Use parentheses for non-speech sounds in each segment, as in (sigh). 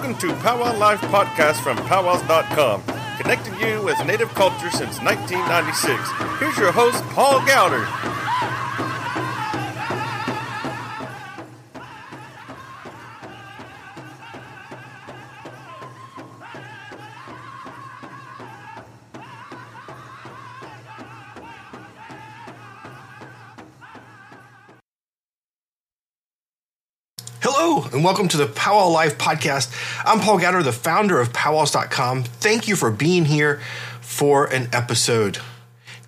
Welcome to Powwow Life Podcast from powwows.com, connecting you with Native culture since 1996. Here's your host, Paul Gowder. And welcome to the Powwow Life podcast. I'm Paul Gowder, the founder of powwows.com. Thank you for being here for an episode.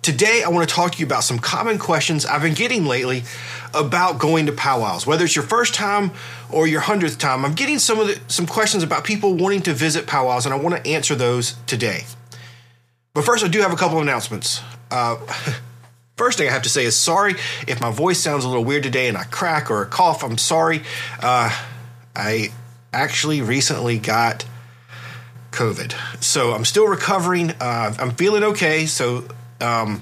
Today, I want to talk to you about some common questions I've been getting lately about going to powwows. Whether it's your first time or your hundredth time, I'm getting some of the, some questions about people wanting to visit powwows, and I want to answer those today. But first, I do have a couple of announcements. Uh, (laughs) First thing I have to say is sorry if my voice sounds a little weird today and I crack or cough. I'm sorry. Uh, I actually recently got COVID, so I'm still recovering. Uh, I'm feeling okay, so um,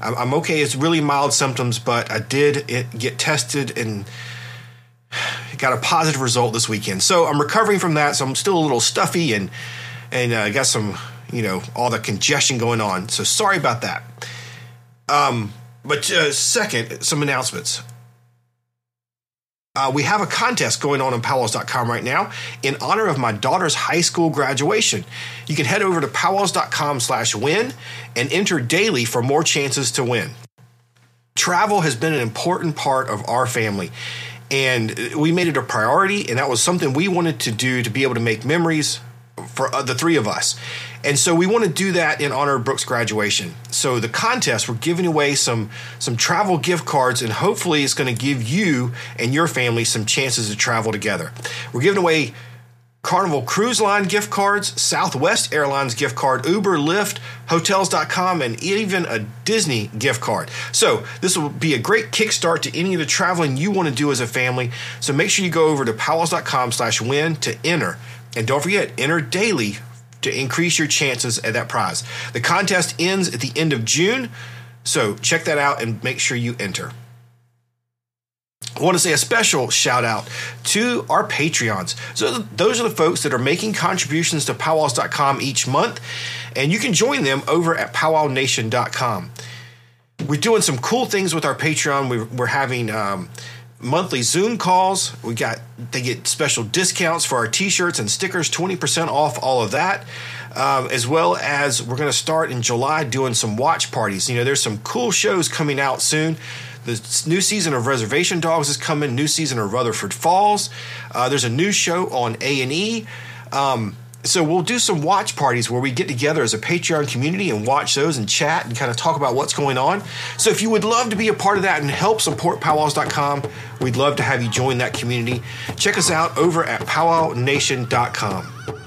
I'm, I'm, okay. It's really mild symptoms, but I did get tested and got a positive result this weekend. So I'm recovering from that. So I'm still a little stuffy and and uh, got some you know all the congestion going on. So sorry about that. Um, but uh, second, some announcements. Uh, we have a contest going on on powwows.com right now in honor of my daughter's high school graduation. You can head over to powwows.com slash win and enter daily for more chances to win. Travel has been an important part of our family, and we made it a priority, and that was something we wanted to do to be able to make memories for uh, the three of us. And so we want to do that in honor of Brooks' graduation. So the contest, we're giving away some some travel gift cards, and hopefully it's going to give you and your family some chances to travel together. We're giving away Carnival Cruise Line gift cards, Southwest Airlines gift card, Uber, Lyft, Hotels.com, and even a Disney gift card. So, this will be a great kickstart to any of the traveling you want to do as a family. So, make sure you go over to powwows.com slash win to enter. And don't forget, enter daily to increase your chances at that prize. The contest ends at the end of June, so check that out and make sure you enter. I want to say a special shout out to our Patreons. So, those are the folks that are making contributions to powwows.com each month, and you can join them over at powwownation.com. We're doing some cool things with our Patreon. We're, having um, monthly Zoom calls. We got they get special discounts for our T-shirts and stickers, twenty percent off all of that, um, as well as we're going to start in July doing some watch parties. You know, there's some cool shows coming out soon. The new season of Reservation Dogs is coming. New season of Rutherford Falls. Uh, there's a new show on A and E. Um, so we'll do some watch parties where we get together as a Patreon community and watch those and chat and kind of talk about what's going on. So if you would love to be a part of that and help support powwows.com, we'd love to have you join that community. Check us out over at powwownation.com.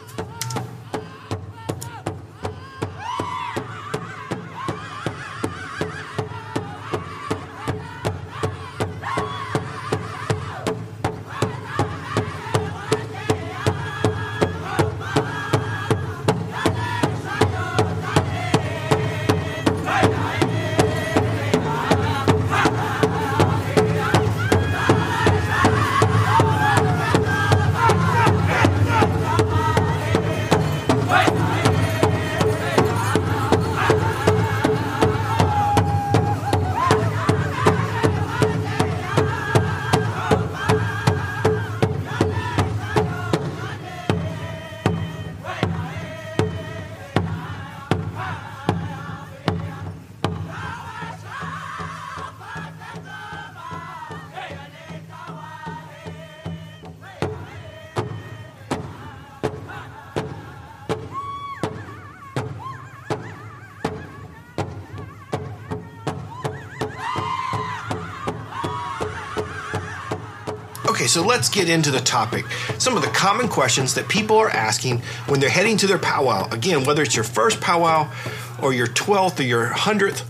Okay, so let's get into the topic. Some of the common questions that people are asking when they're heading to their powwow. Again, whether it's your first powwow or your 12th or your 100th,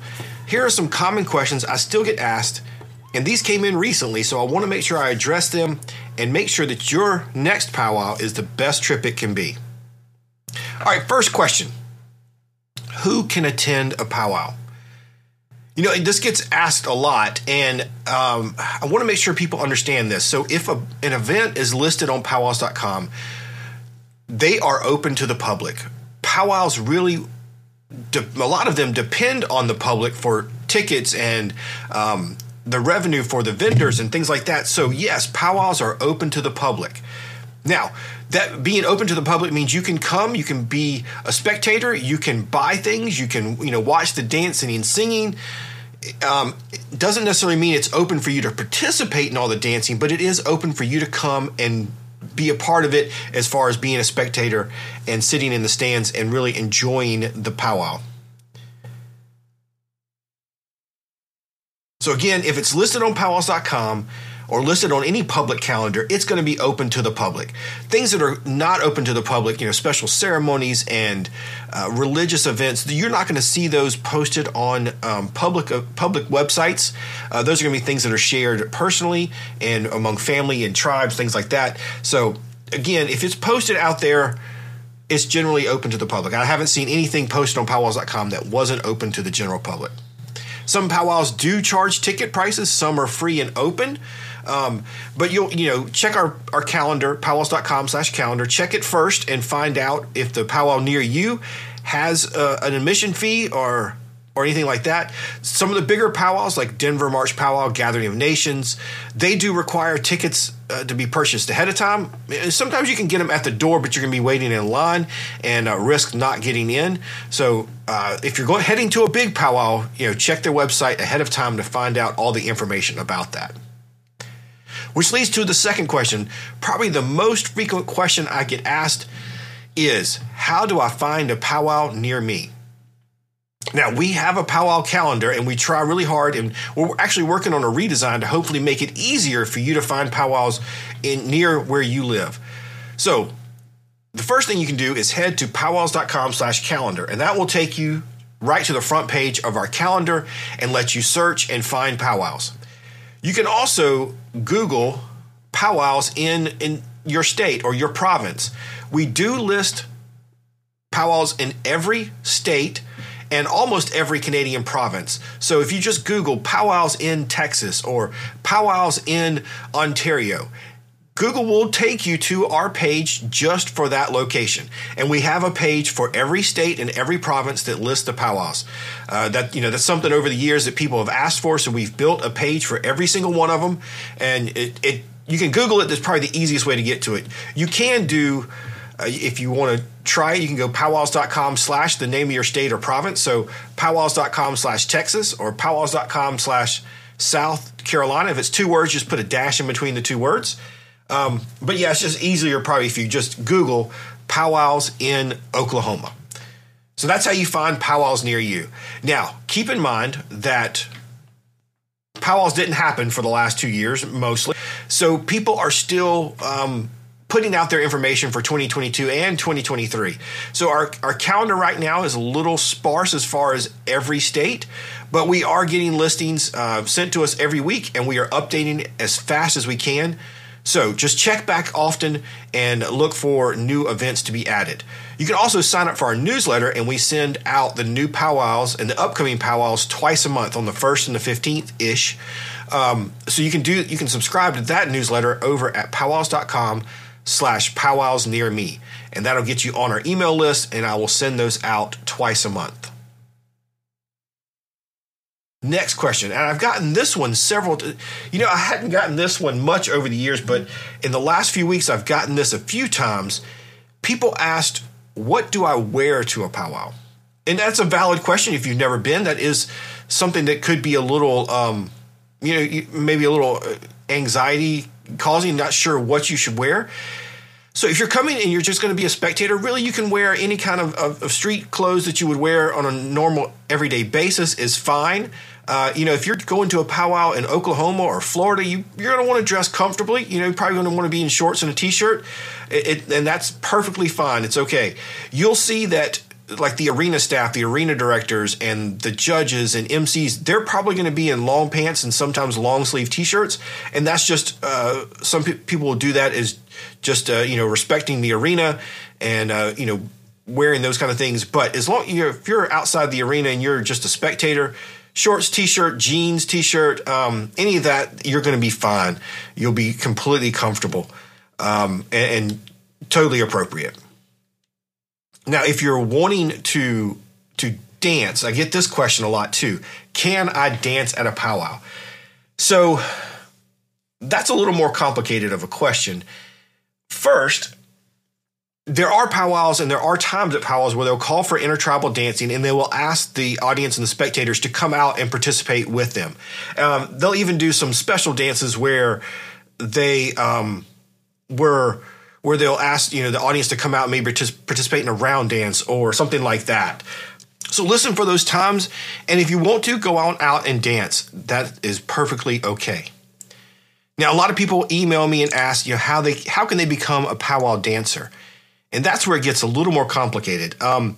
here are some common questions I still get asked, and these came in recently, so I want to make sure I address them and make sure that your next powwow is the best trip it can be. All right, first question Who can attend a powwow? You know, this gets asked a lot, and um, I want to make sure people understand this. So, if a, an event is listed on powwows.com, they are open to the public. Powwows really, de- a lot of them depend on the public for tickets and um, the revenue for the vendors and things like that. So, yes, powwows are open to the public. Now, that being open to the public means you can come, you can be a spectator, you can buy things, you can you know watch the dancing and singing. Um, it doesn't necessarily mean it's open for you to participate in all the dancing, but it is open for you to come and be a part of it as far as being a spectator and sitting in the stands and really enjoying the powwow. So again, if it's listed on powwows.com or listed on any public calendar, it's going to be open to the public. Things that are not open to the public, you know, special ceremonies and uh, religious events, you're not going to see those posted on um, public uh, public websites. Uh, those are going to be things that are shared personally and among family and tribes, things like that. So again, if it's posted out there, it's generally open to the public. I haven't seen anything posted on powwows.com that wasn't open to the general public. Some powwows do charge ticket prices. Some are free and open. Um, but you'll you know check our, our calendar powwows.com slash calendar check it first and find out if the powwow near you has uh, an admission fee or or anything like that. Some of the bigger powwows, like Denver March Powwow, Gathering of Nations, they do require tickets uh, to be purchased ahead of time. Sometimes you can get them at the door, but you're going to be waiting in line and uh, risk not getting in. So uh, if you're going heading to a big powwow, you know check their website ahead of time to find out all the information about that. Which leads to the second question, probably the most frequent question I get asked is how do I find a powwow near me? Now, we have a powwow calendar and we try really hard, and we're actually working on a redesign to hopefully make it easier for you to find powwows in near where you live. So, the first thing you can do is head to powwows.com slash calendar, and that will take you right to the front page of our calendar and let you search and find powwows. You can also Google powwows in, in your state or your province. We do list powwows in every state and almost every Canadian province. So if you just Google powwows in Texas or powwows in Ontario, Google will take you to our page just for that location, and we have a page for every state and every province that lists the powwows. Uh, that you know that's something over the years that people have asked for, so we've built a page for every single one of them, and it, it you can Google it. That's probably the easiest way to get to it. You can do uh, if you want to try it, you can go powwows.com slash the name of your state or province. So powwows.com slash Texas or powwows.com slash South Carolina. If it's two words, just put a dash in between the two words. Um, but yeah, it's just easier probably if you just Google powwows in Oklahoma. So that's how you find powwows near you. Now, keep in mind that powwows didn't happen for the last two years mostly. So people are still um, putting out their information for 2022 and 2023. So our, our calendar right now is a little sparse as far as every state, but we are getting listings uh, sent to us every week and we are updating as fast as we can. So just check back often and look for new events to be added. You can also sign up for our newsletter, and we send out the new powwows and the upcoming powwows twice a month on the first and the fifteenth ish. Um, so you can do you can subscribe to that newsletter over at powwows.com slash powwows near me. And that'll get you on our email list, and I will send those out twice a month. Next question, and I've gotten this one several. You know, I hadn't gotten this one much over the years, but in the last few weeks, I've gotten this a few times. People asked, "What do I wear to a powwow?" And that's a valid question if you've never been. That is something that could be a little, um, you know, maybe a little uh, anxiety causing, not sure what you should wear. So if you're coming and you're just going to be a spectator, really you can wear any kind of, of, of, street clothes that you would wear on a normal everyday basis is fine. Uh, you know, if you're going to a powwow in Oklahoma or Florida, you, you're going to want to dress comfortably. You know, you're probably going to want to be in shorts and a t-shirt, it, it, and that's perfectly fine. It's okay. You'll see that like the arena staff, the arena directors, and the judges and MCs, they're probably going to be in long pants and sometimes long sleeve T-shirts, and that's just uh, some pe- people will do that as just uh, you know respecting the arena and uh, you know wearing those kind of things. But as long you're, if you're outside the arena and you're just a spectator, shorts, T-shirt, jeans, T-shirt, um, any of that, you're going to be fine. You'll be completely comfortable um, and, and totally appropriate. Now, if you're wanting to to dance, I get this question a lot too. Can I dance at a powwow? So that's a little more complicated of a question. First, there are powwows and there are times at powwows where they'll call for intertribal dancing and they will ask the audience and the spectators to come out and participate with them. Um, they'll even do some special dances where they um, were where they'll ask you know the audience to come out and maybe participate in a round dance or something like that. So listen for those times, and if you want to go out out and dance, that is perfectly okay. Now, a lot of people email me and ask, you know, how they how can they become a powwow dancer? And that's where it gets a little more complicated. Um,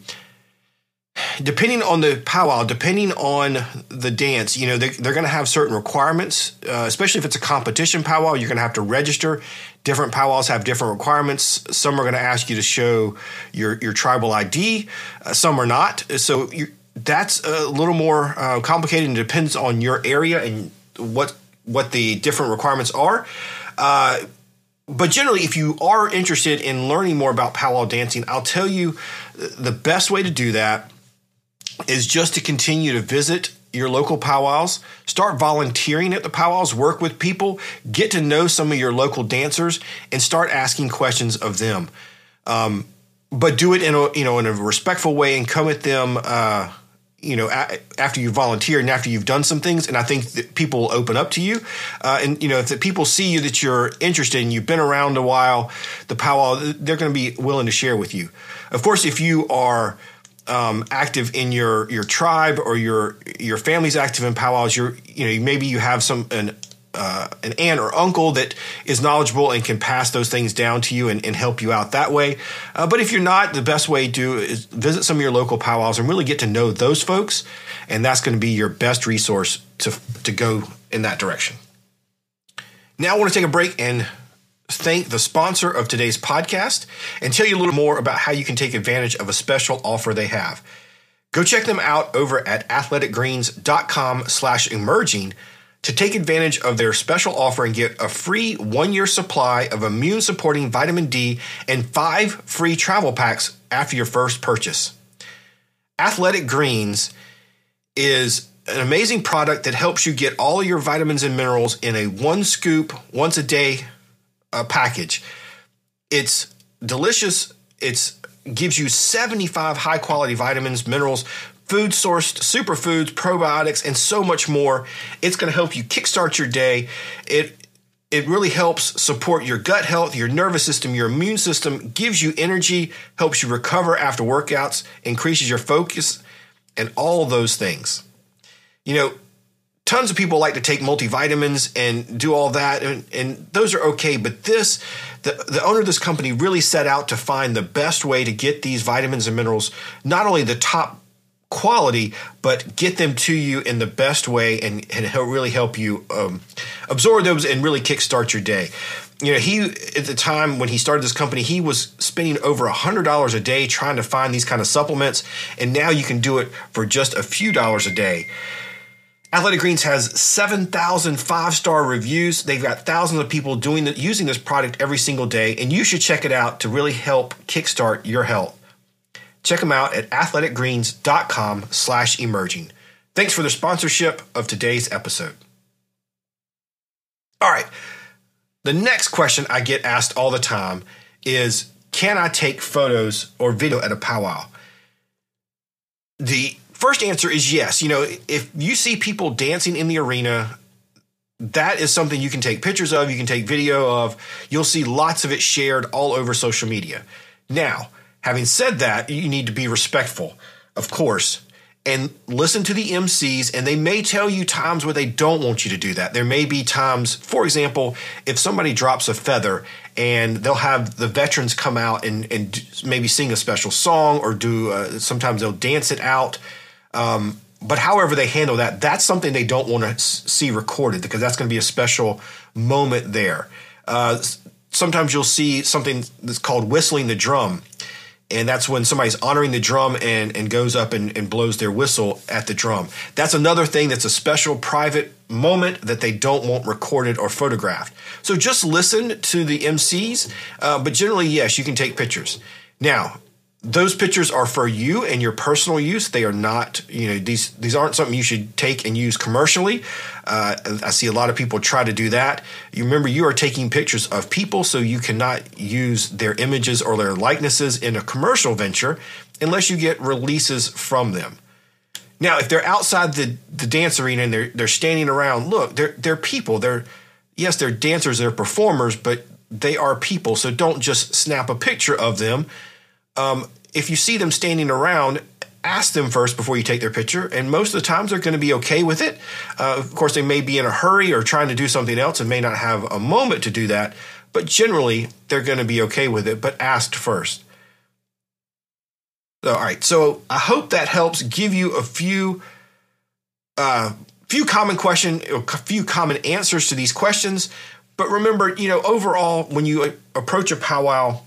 depending on the powwow, depending on the dance, you know, they, are going to have certain requirements, uh, especially if it's a competition powwow, you're going to have to register. Different powwows have different requirements. Some are going to ask you to show your, your tribal ID, uh, some are not. So that's a little more uh, complicated and depends on your area and what what the different requirements are. But generally, if you are interested in learning more about powwow dancing, I'll tell you the best way to do that is just to continue to visit your local powwows, start volunteering at the powwows, work with people, get to know some of your local dancers, and start asking questions of them. Um, but do it in a you know in a respectful way and come at them. Uh, you know, after you volunteer and after you've done some things, and I think that people open up to you. Uh, and you know, if the people see you that you're interested and you've been around a while, the powwow, they're going to be willing to share with you. Of course, if you are um, active in your your tribe or your your family's active in powwows, you're you know maybe you have some an uh, an aunt or uncle that is knowledgeable and can pass those things down to you and, and help you out that way. Uh, but if you're not, the best way to do is visit some of your local powwows and really get to know those folks, and that's going to be your best resource to to go in that direction. Now I want to take a break and thank the sponsor of today's podcast and tell you a little more about how you can take advantage of a special offer they have. Go check them out over at athleticgreens.com slash emerging to take advantage of their special offer and get a free one year supply of immune supporting vitamin D and five free travel packs after your first purchase. Athletic Greens is an amazing product that helps you get all your vitamins and minerals in a one scoop, once a day uh, package. It's delicious. It's gives you 75 high quality vitamins, minerals, food sourced superfoods, probiotics, and so much more. It's going to help you kickstart your day. It it really helps support your gut health, your nervous system, your immune system, gives you energy, helps you recover after workouts, increases your focus, and all those things. You know, tons of people like to take multivitamins and do all that, and, and those are okay. But this, the, the owner of this company really set out to find the best way to get these vitamins and minerals, not only the top quality, but get them to you in the best way and, and help really help you um, absorb those and really kickstart your day. You know, he at the time when he started this company, he was spending over a hundred dollars a day trying to find these kind of supplements, and now you can do it for just a few dollars a day. Athletic Greens has 7,000 five star reviews. They've got thousands of people doing the, using this product every single day, and you should check it out to really help kickstart your health. Check them out at athleticgreens.com slash emerging. Thanks for the sponsorship of today's episode. All right. The next question I get asked all the time is Can I take photos or video at a powwow? The first answer is yes. You know, if you see people dancing in the arena, that is something you can take pictures of, you can take video of. You'll see lots of it shared all over social media. Now, Having said that, you need to be respectful, of course, and listen to the MCs, and they may tell you times where they don't want you to do that. There may be times, for example, if somebody drops a feather and they'll have the veterans come out and, and maybe sing a special song or do, uh, sometimes they'll dance it out. Um, but however they handle that, that's something they don't want to see recorded because that's going to be a special moment there. Uh, sometimes you'll see something that's called whistling the drum and that's when somebody's honoring the drum and, and goes up and, and blows their whistle at the drum. That's another thing that's a special private moment that they don't want recorded or photographed. So just listen to the MCs, uh, but generally, yes, you can take pictures. Now, those pictures are for you and your personal use. They are not, you know, these these aren't something you should take and use commercially. Uh, I see a lot of people try to do that. You remember, you are taking pictures of people, so you cannot use their images or their likenesses in a commercial venture unless you get releases from them. Now, if they're outside the, the dance arena and they're they're standing around, look, they're they're people. They're yes, they're dancers, they're performers, but they are people. So don't just snap a picture of them. Um, if you see them standing around, ask them first before you take their picture. And most of the times they're going to be okay with it. Uh, of course, they may be in a hurry or trying to do something else and may not have a moment to do that. But generally, they're going to be okay with it, but asked first. All right. So I hope that helps give you a few uh, few common question, a few common answers to these questions. But remember, you know, overall, when you approach a powwow,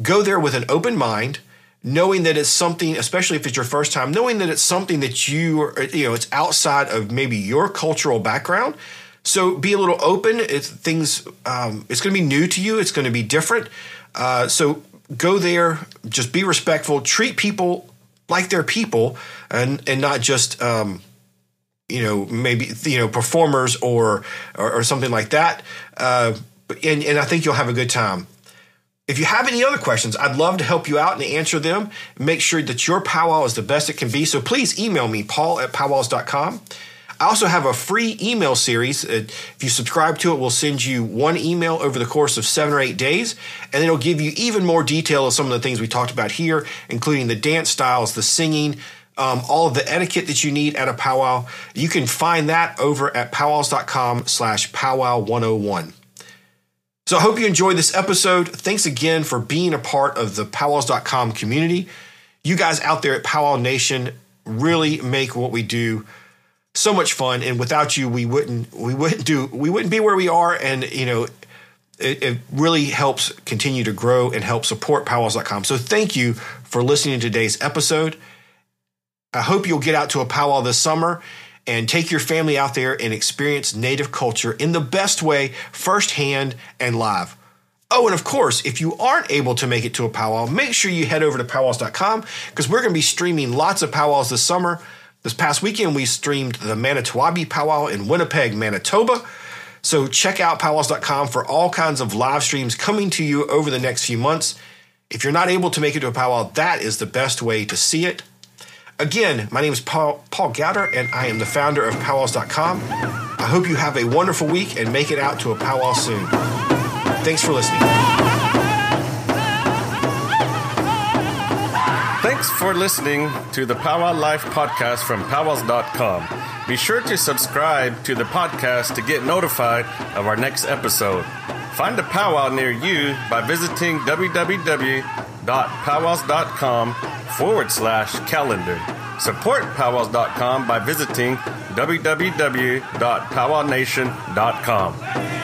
go there with an open mind, knowing that it's something, especially if it's your first time, knowing that it's something that you, are, you know, it's outside of maybe your cultural background. So be a little open. It's things. Um, it's going to be new to you. It's going to be different. Uh, so go there. Just be respectful. Treat people like they're people, and and not just. Um, you know, maybe you know performers or or, or something like that. Uh, and and I think you'll have a good time. If you have any other questions, I'd love to help you out and answer them. Make sure that your powwow is the best it can be. So please email me, paul at powwows.com. I also have a free email series. Uh, if you subscribe to it, we'll send you one email over the course of seven or eight days, and it'll give you even more detail of some of the things we talked about here, including the dance styles, the singing, um, all of the etiquette that you need at a powwow. You can find that over at powwows.com slash powwow 101. So I hope you enjoyed this episode. Thanks again for being a part of the powwows.com community. You guys out there at Powwow Nation really make what we do so much fun and without you we wouldn't we wouldn't do we wouldn't be where we are and you know it, it really helps continue to grow and help support powwows.com. So thank you for listening to today's episode. I hope you'll get out to a powwow this summer and take your family out there and experience Native culture in the best way, firsthand and live. Oh, and of course, if you aren't able to make it to a powwow, make sure you head over to powwows.com because we're going to be streaming lots of powwows this summer. This past weekend, we streamed the Manito Ahbee powwow in Winnipeg, Manitoba. So check out powwows.com for all kinds of live streams coming to you over the next few months. If you're not able to make it to a powwow, that is the best way to see it. Again, my name is Paul, Paul Gowder, and I am the founder of powwows.com. I hope you have a wonderful week and make it out to a powwow soon. Thanks for listening. Thanks for listening to the Powwow Life podcast from powwows.com. Be sure to subscribe to the podcast to get notified of our next episode. Find a powwow near you by visiting www.powwows.com forward slash calendar. Support powwows.com by visiting www.powwownation.com.